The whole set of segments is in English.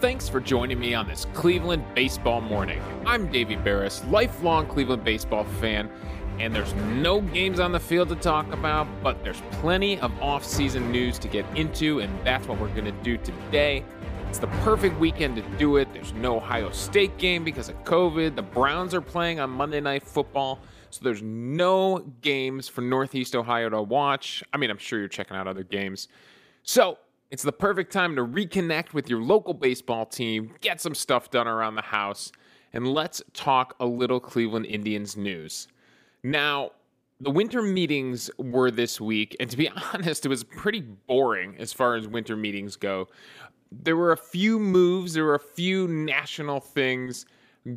Thanks for joining me on this Cleveland baseball morning. I'm Davey Berris, lifelong Cleveland baseball fan, and there's no games on the field to talk about, but there's plenty of off-season news to get into, and that's what we're going to do today. It's the perfect weekend to do it. There's no Ohio State game because of COVID. The Browns are playing on Monday Night Football, so there's no games for Northeast Ohio to watch. I mean, I'm sure you're checking out other games. So, it's the perfect time to reconnect with your local baseball team, get some stuff done around the house, and let's talk a little Cleveland Indians news. Now, the winter meetings were this week, and to be honest, it was pretty boring as far as winter meetings go. There were a few moves, there were a few national things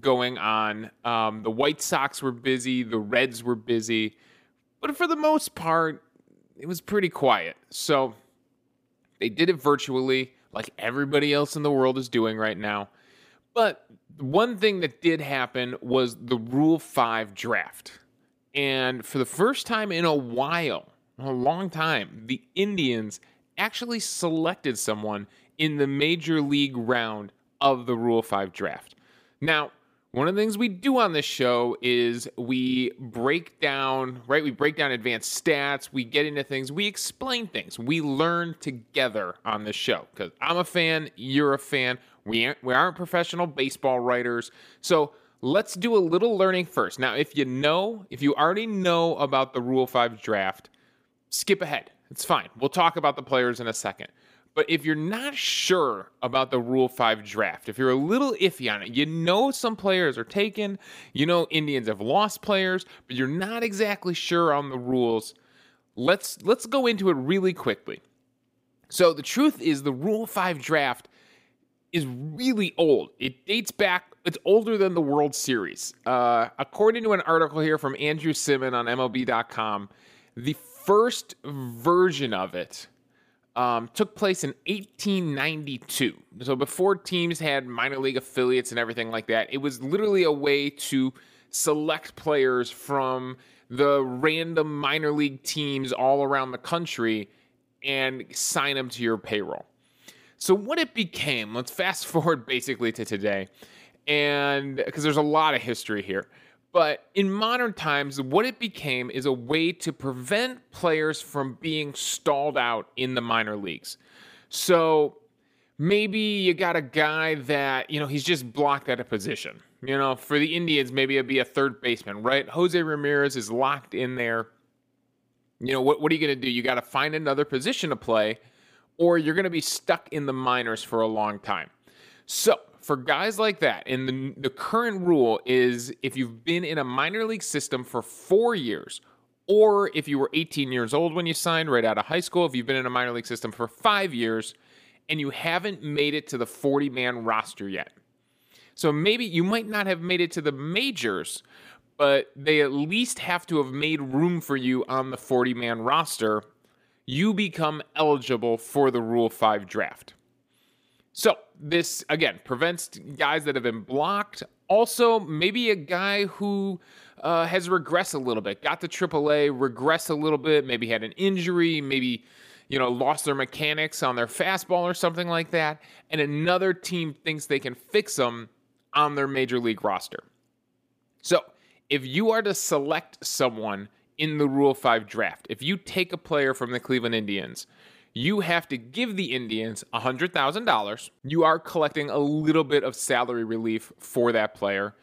going on. Um, the White Sox were busy, the Reds were busy, but for the most part, it was pretty quiet. So, they did it virtually, like everybody else in the world is doing right now. But one thing that did happen was the Rule 5 draft. And for the first time in a while, a long time, the Indians actually selected someone in the major league round of the Rule 5 draft. Now, one of the things we do on this show is we break down, right? We break down advanced stats, we get into things, we explain things, we learn together on this show. Because I'm a fan, you're a fan, we aren't, we aren't professional baseball writers. So let's do a little learning first. Now, if you know, if you already know about the Rule 5 draft, skip ahead. It's fine. We'll talk about the players in a second. But if you're not sure about the Rule 5 draft, if you're a little iffy on it, you know some players are taken, you know Indians have lost players, but you're not exactly sure on the rules, let's let's go into it really quickly. So the truth is the Rule 5 draft is really old. It dates back, it's older than the World Series. Uh, according to an article here from Andrew Simon on MLB.com, the first version of it um, took place in 1892. So before teams had minor league affiliates and everything like that, it was literally a way to select players from the random minor league teams all around the country and sign them to your payroll. So what it became, let's fast forward basically to today, and because there's a lot of history here. But in modern times, what it became is a way to prevent players from being stalled out in the minor leagues. So maybe you got a guy that, you know, he's just blocked at a position. You know, for the Indians, maybe it'd be a third baseman, right? Jose Ramirez is locked in there. You know, what, what are you going to do? You got to find another position to play, or you're going to be stuck in the minors for a long time. So, for guys like that, and the, the current rule is if you've been in a minor league system for four years, or if you were 18 years old when you signed right out of high school, if you've been in a minor league system for five years, and you haven't made it to the 40 man roster yet. So maybe you might not have made it to the majors, but they at least have to have made room for you on the 40 man roster. You become eligible for the Rule 5 draft. So, this again prevents guys that have been blocked. Also, maybe a guy who uh, has regressed a little bit, got to AAA, regressed a little bit, maybe had an injury, maybe you know lost their mechanics on their fastball or something like that, and another team thinks they can fix them on their major league roster. So, if you are to select someone in the Rule 5 draft, if you take a player from the Cleveland Indians, you have to give the Indians $100,000. You are collecting a little bit of salary relief for that player.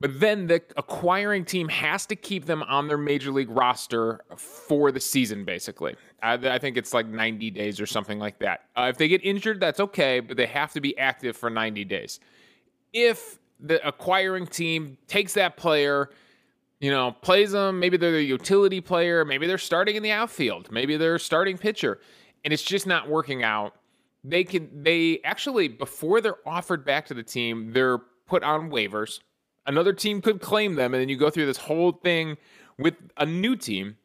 But then the acquiring team has to keep them on their major league roster for the season, basically. I, I think it's like 90 days or something like that. Uh, if they get injured, that's okay, but they have to be active for 90 days. If the acquiring team takes that player, you know, plays them. Maybe they're the utility player. Maybe they're starting in the outfield. Maybe they're starting pitcher, and it's just not working out. They can they actually before they're offered back to the team, they're put on waivers. Another team could claim them, and then you go through this whole thing with a new team.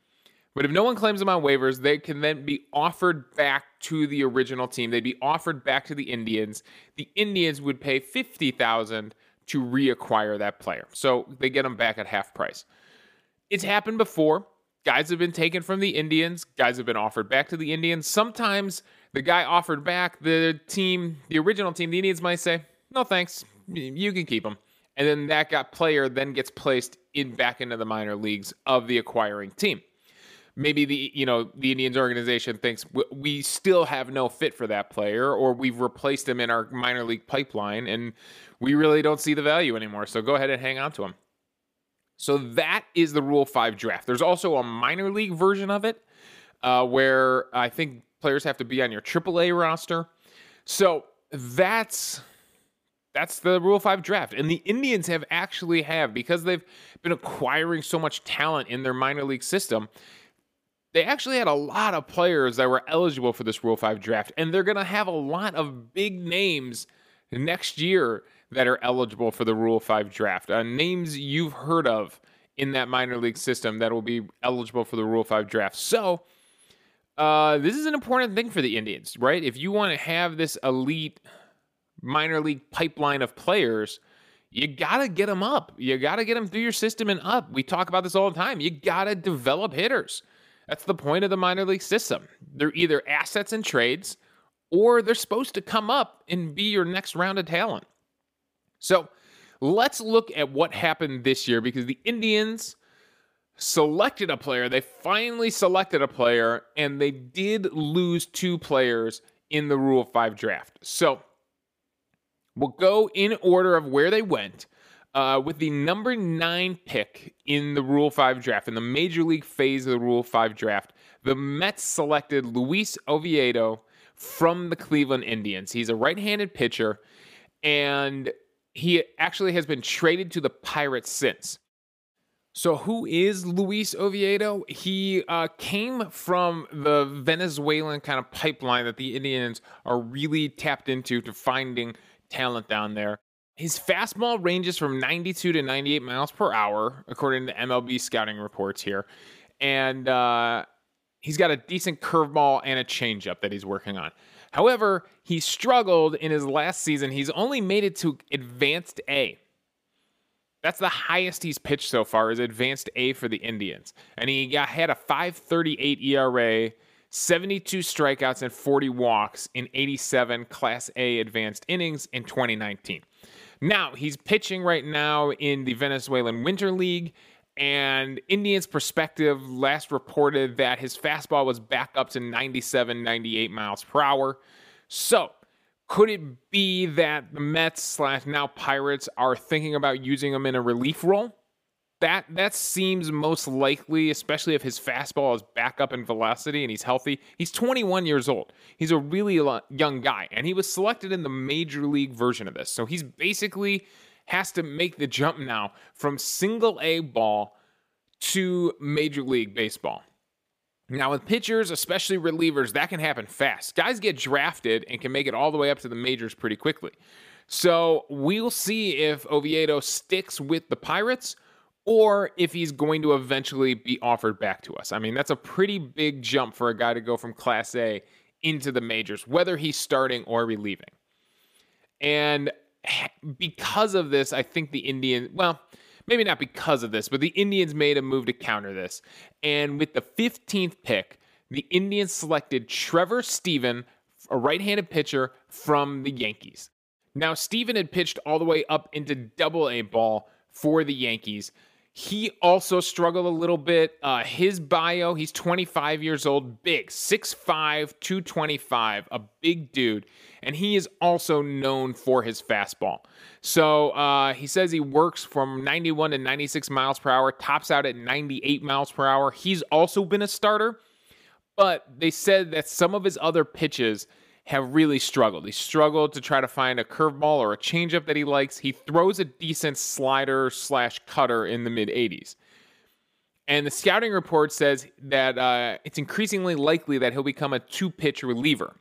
But if no one claims them on waivers, they can then be offered back to the original team. They'd be offered back to the Indians. The Indians would pay fifty thousand to reacquire that player. So they get them back at half price. It's happened before. guys have been taken from the Indians, guys have been offered back to the Indians. Sometimes the guy offered back, the team, the original team, the Indians might say, no thanks, you can keep him. And then that got player then gets placed in back into the minor leagues of the acquiring team. Maybe the you know the Indians organization thinks we still have no fit for that player, or we've replaced him in our minor league pipeline, and we really don't see the value anymore. So go ahead and hang on to him. So that is the Rule Five draft. There's also a minor league version of it, uh, where I think players have to be on your AAA roster. So that's that's the Rule 5 draft. And the Indians have actually have because they've been acquiring so much talent in their minor league system. They actually had a lot of players that were eligible for this Rule 5 draft and they're going to have a lot of big names next year that are eligible for the Rule 5 draft. Uh, names you've heard of in that minor league system that will be eligible for the Rule 5 draft. So, uh, this is an important thing for the Indians, right? If you want to have this elite minor league pipeline of players, you got to get them up. You got to get them through your system and up. We talk about this all the time. You got to develop hitters. That's the point of the minor league system. They're either assets and trades or they're supposed to come up and be your next round of talent. So let's look at what happened this year because the Indians selected a player. They finally selected a player and they did lose two players in the Rule 5 draft. So We'll go in order of where they went. Uh, with the number nine pick in the Rule 5 draft, in the major league phase of the Rule 5 draft, the Mets selected Luis Oviedo from the Cleveland Indians. He's a right handed pitcher, and he actually has been traded to the Pirates since. So, who is Luis Oviedo? He uh, came from the Venezuelan kind of pipeline that the Indians are really tapped into to finding talent down there. His fastball ranges from 92 to 98 miles per hour, according to MLB scouting reports here. And uh, he's got a decent curveball and a changeup that he's working on. However, he struggled in his last season. He's only made it to advanced A. That's the highest he's pitched so far is advanced A for the Indians. And he got, had a 538 ERA 72 strikeouts and 40 walks in 87 Class A advanced innings in 2019. Now, he's pitching right now in the Venezuelan Winter League, and Indians Perspective last reported that his fastball was back up to 97, 98 miles per hour. So, could it be that the Mets slash now Pirates are thinking about using him in a relief role? That that seems most likely, especially if his fastball is back up in velocity and he's healthy. He's 21 years old. He's a really young guy, and he was selected in the major league version of this. So he's basically has to make the jump now from single A ball to major league baseball. Now, with pitchers, especially relievers, that can happen fast. Guys get drafted and can make it all the way up to the majors pretty quickly. So we'll see if Oviedo sticks with the Pirates or if he's going to eventually be offered back to us. I mean, that's a pretty big jump for a guy to go from Class A into the majors, whether he's starting or relieving. And because of this, I think the Indians, well, maybe not because of this, but the Indians made a move to counter this. And with the 15th pick, the Indians selected Trevor Stephan, a right handed pitcher from the Yankees. Now, Stephan had pitched all the way up into double A ball for the Yankees. He also struggled a little bit. Uh, his bio, he's 25 years old, big, 6'5, 225, a big dude. And he is also known for his fastball. So uh, he says he works from 91 to 96 miles per hour, tops out at 98 miles per hour. He's also been a starter, but they said that some of his other pitches have really struggled. He struggled to try to find a curveball or a changeup that he likes. He throws a decent slider slash cutter in the mid 80s. And the scouting report says that uh, it's increasingly likely that he'll become a two pitch reliever.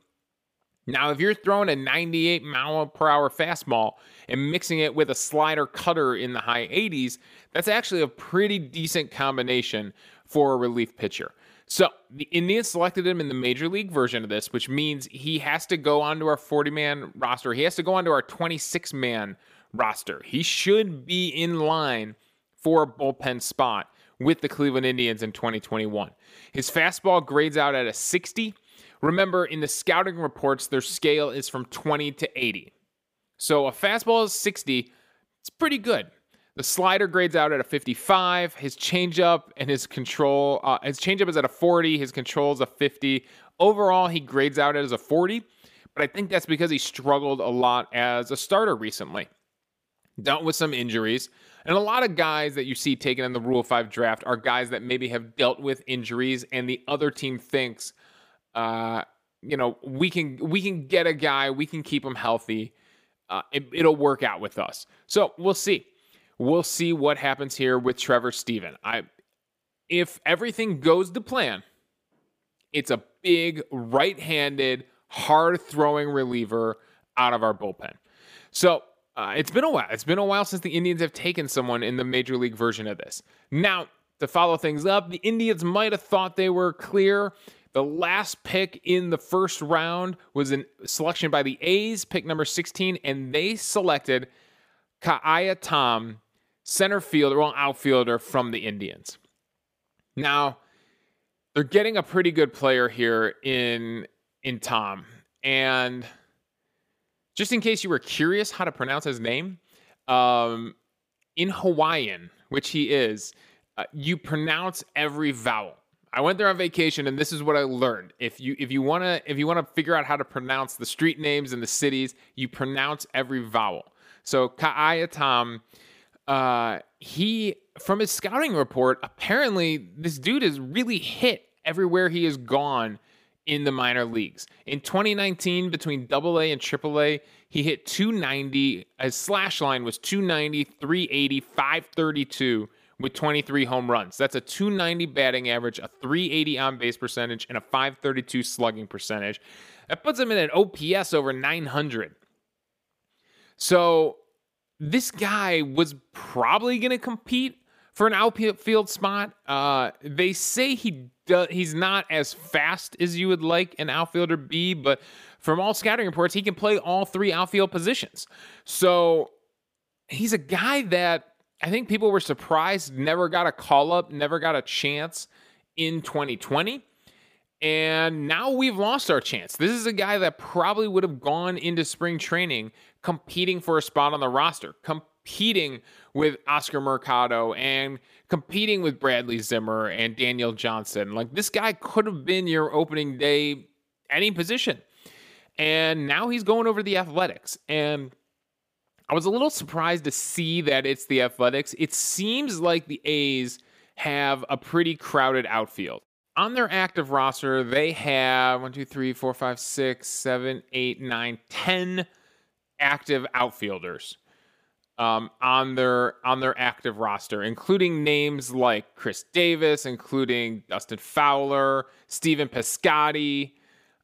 Now, if you're throwing a 98 mile per hour fastball and mixing it with a slider cutter in the high 80s, that's actually a pretty decent combination for a relief pitcher. So the Indians selected him in the major league version of this, which means he has to go onto our 40 man roster. He has to go onto our 26 man roster. He should be in line for a bullpen spot with the Cleveland Indians in 2021. His fastball grades out at a 60. Remember, in the scouting reports, their scale is from 20 to 80. So a fastball is 60. It's pretty good. The slider grades out at a 55. His changeup and his control, uh, his changeup is at a 40. His control is a 50. Overall, he grades out as a 40, but I think that's because he struggled a lot as a starter recently. Dealt with some injuries. And a lot of guys that you see taken in the Rule 5 draft are guys that maybe have dealt with injuries and the other team thinks, uh, you know, we can we can get a guy, we can keep him healthy. Uh, it, it'll work out with us. So we'll see. We'll see what happens here with Trevor Stephan. I, if everything goes to plan, it's a big right-handed, hard-throwing reliever out of our bullpen. So uh, it's been a while. It's been a while since the Indians have taken someone in the major league version of this. Now, to follow things up, the Indians might have thought they were clear. The last pick in the first round was a selection by the A's, pick number 16, and they selected Ka'ai Tom, center fielder, well, outfielder from the Indians. Now, they're getting a pretty good player here in in Tom. And just in case you were curious how to pronounce his name, um, in Hawaiian, which he is, uh, you pronounce every vowel. I went there on vacation, and this is what I learned. If you if you wanna if you wanna figure out how to pronounce the street names and the cities, you pronounce every vowel. So Ka'ai Tom, uh, he from his scouting report, apparently this dude has really hit everywhere he has gone in the minor leagues. In 2019, between Double AA and AAA, he hit 290. His slash line was 290, 380, 532 with 23 home runs. That's a 290 batting average, a 380 on base percentage, and a 532 slugging percentage. That puts him in an OPS over 900. So this guy was probably going to compete for an outfield spot. Uh, they say he does, he's not as fast as you would like an outfielder be, but from all scouting reports, he can play all three outfield positions. So he's a guy that I think people were surprised never got a call up, never got a chance in 2020. And now we've lost our chance. This is a guy that probably would have gone into spring training competing for a spot on the roster, competing with Oscar Mercado and competing with Bradley Zimmer and Daniel Johnson. Like this guy could have been your opening day any position. And now he's going over the athletics. And I was a little surprised to see that it's the athletics. It seems like the A's have a pretty crowded outfield. On their active roster, they have one, two, three, four, five, six, seven, eight, nine, ten active outfielders um, on their on their active roster, including names like Khris Davis, including Dustin Fowler, Stephen Piscotty.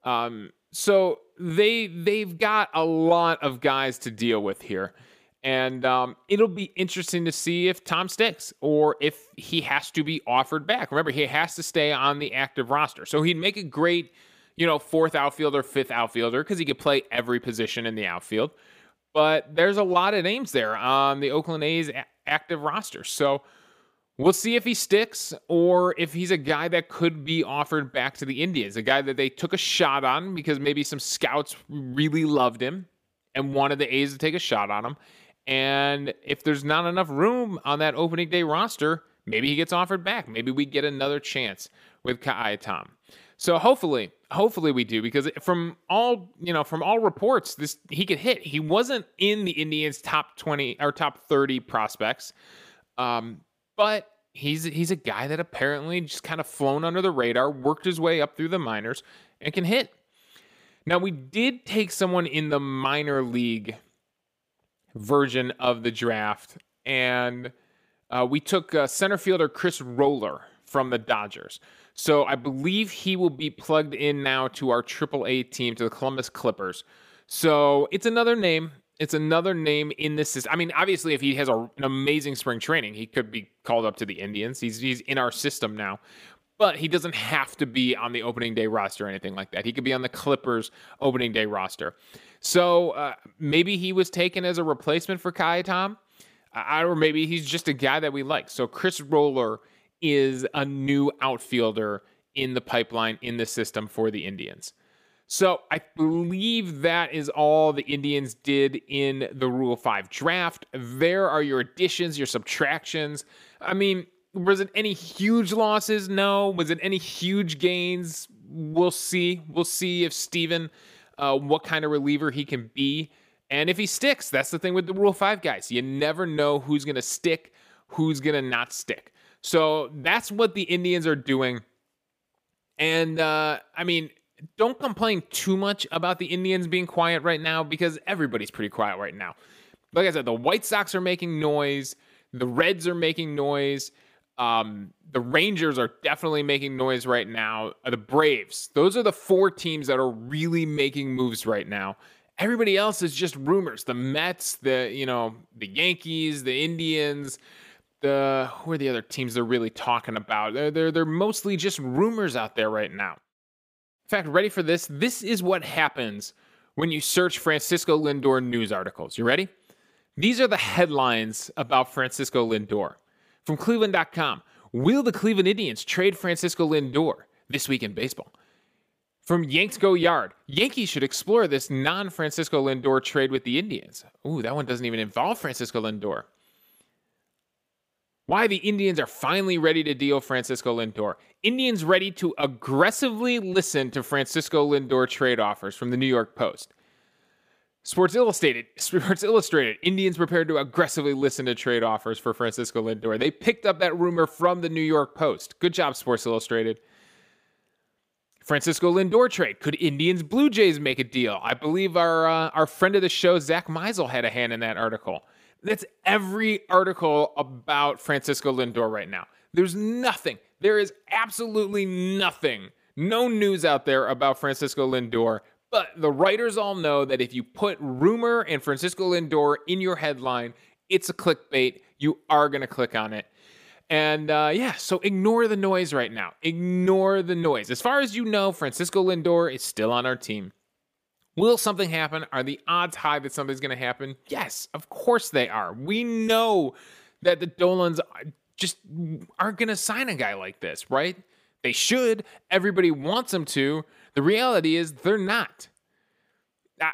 Um, so they they've got a lot of guys to deal with here. And um, it'll be interesting to see if Tom sticks or if he has to be offered back. Remember, he has to stay on the active roster. So he'd make a great, you know, fourth outfielder, fifth outfielder, because he could play every position in the outfield. But there's a lot of names there on the Oakland A's active roster. So we'll see if he sticks or if he's a guy that could be offered back to the Indians, a guy that they took a shot on because maybe some scouts really loved him and wanted the A's to take a shot on him. And if there's not enough room on that opening day roster, maybe he gets offered back. Maybe we get another chance with Ka'ai Tom. So hopefully, hopefully we do because from all you know, from all reports, this he could hit. He wasn't in the Indians' top twenty or top thirty prospects, um, but he's he's a guy that apparently just kind of flown under the radar, worked his way up through the minors, and can hit. Now we did take someone in the minor league version of the draft, and uh, we took uh, center fielder Chris Roller from the Dodgers. So I believe he will be plugged in now to our AAA team, to the Columbus Clippers. So it's another name. It's another name in this system. I mean, obviously, if he has a, an amazing spring training, he could be called up to the Indians. He's he's in our system now, but he doesn't have to be on the opening day roster or anything like that. He could be on the Clippers opening day roster. So uh, maybe he was taken as a replacement for Kai Tom, or maybe he's just a guy that we like. So Chris Roller is a new outfielder in the pipeline in the system for the Indians. So I believe that is all the Indians did in the Rule 5 draft. There are your additions, your subtractions. I mean, was it any huge losses? No. Was it any huge gains? We'll see. We'll see if Steven, uh, what kind of reliever he can be. And if he sticks, that's the thing with the Rule 5 guys. You never know who's going to stick, who's going to not stick. So that's what the Indians are doing. And uh, I mean, don't complain too much about the Indians being quiet right now because everybody's pretty quiet right now. Like I said, the White Sox are making noise, the Reds are making noise. Um, the Rangers are definitely making noise right now. The Braves, those are the four teams that are really making moves right now. Everybody else is just rumors. The Mets, the you know, the Yankees, the Indians, the who are the other teams they're really talking about? They're they're they're mostly just rumors out there right now. In fact, ready for this? This is what happens when you search Francisco Lindor news articles. You ready? These are the headlines about Francisco Lindor. From Cleveland.com Will the Cleveland Indians trade Francisco Lindor this week in baseball? From Yanks Go Yard Yankees should explore this non Francisco Lindor trade with the Indians. Ooh, that one doesn't even involve Francisco Lindor why the Indians are finally ready to deal Francisco Lindor. Indians ready to aggressively listen to Francisco Lindor trade offers from the New York Post. Sports Illustrated, Sports Illustrated, Indians prepared to aggressively listen to trade offers for Francisco Lindor. They picked up that rumor from the New York Post. Good job, Sports Illustrated. Francisco Lindor trade. Could Indians Blue Jays make a deal? I believe our uh, our friend of the show, Zack Meisel, had a hand in that article. That's every article about Francisco Lindor right now. There's nothing. There is absolutely nothing. No news out there about Francisco Lindor. But the writers all know that if you put rumor and Francisco Lindor in your headline, it's a clickbait. You are going to click on it. And uh, yeah, so ignore the noise right now. Ignore the noise. As far as you know, Francisco Lindor is still on our team. Will something happen? Are the odds high that something's going to happen? Yes, of course they are. We know that the Dolans just aren't going to sign a guy like this, right? They should. Everybody wants them to. The reality is they're not.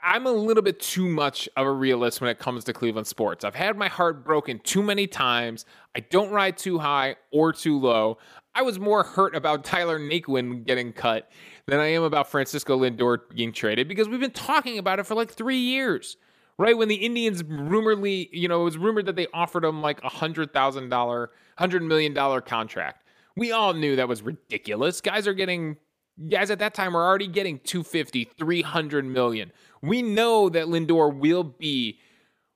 I'm a little bit too much of a realist when it comes to Cleveland sports. I've had my heart broken too many times. I don't ride too high or too low. I was more hurt about Tyler Naquin getting cut than I am about Francisco Lindor being traded because we've been talking about it for like three years. Right when the Indians rumorly, you know, it was rumored that they offered him like a hundred thousand dollar, hundred million dollar contract. We all knew that was ridiculous. Guys are getting guys at that time were already getting 250, 300 million. We know that Lindor will be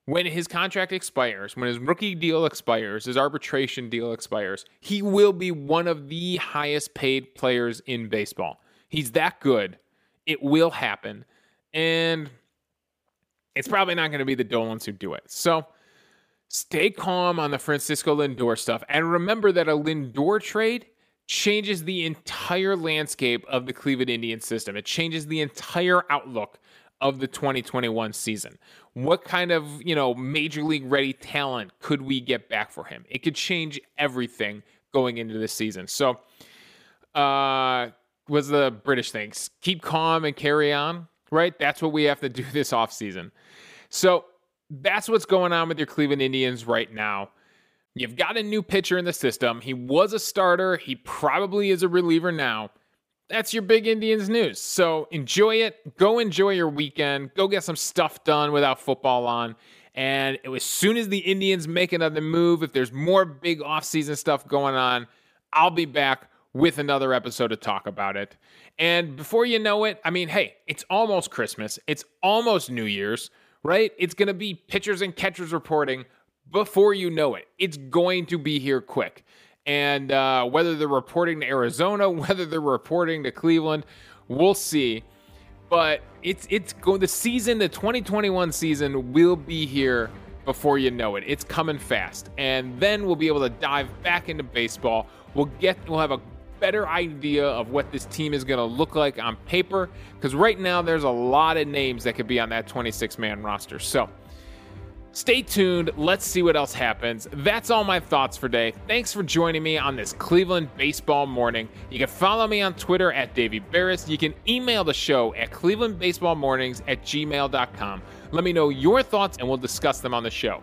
when his contract expires, when his rookie deal expires, his arbitration deal expires, he will be one of the highest paid players in baseball. He's that good. It will happen. And it's probably not going to be the Dolans who do it. So stay calm on the Francisco Lindor stuff. And remember that a Lindor trade changes the entire landscape of the Cleveland Indian system. It changes the entire outlook of the 2021 season. What kind of, you know, major league ready talent could we get back for him? It could change everything going into the season. So, uh, was the British thing. Keep calm and carry on, right? That's what we have to do this offseason. So that's what's going on with your Cleveland Indians right now. You've got a new pitcher in the system. He was a starter. He probably is a reliever now. That's your big Indians news. So enjoy it. Go enjoy your weekend. Go get some stuff done without football on. And as soon as the Indians make another move, if there's more big offseason stuff going on, I'll be back with another episode to talk about it. And before you know it, I mean, hey, it's almost Christmas. It's almost New Year's, right? It's going to be pitchers and catchers reporting before you know it. It's going to be here quick. And uh, whether they're reporting to Arizona, whether they're reporting to Cleveland, we'll see. But it's it's going the season, the 2021 season will be here before you know it. It's coming fast. And then we'll be able to dive back into baseball. We'll get we'll have a better idea of what this team is going to look like on paper because right now there's a lot of names that could be on that 26 man roster. So Stay tuned. Let's see what else happens. That's all my thoughts for today. Thanks for joining me on this Cleveland baseball morning. You can follow me on Twitter at Davey Berris. You can email the show at clevelandbaseballmornings at gmail.com. Let me know your thoughts and we'll discuss them on the show.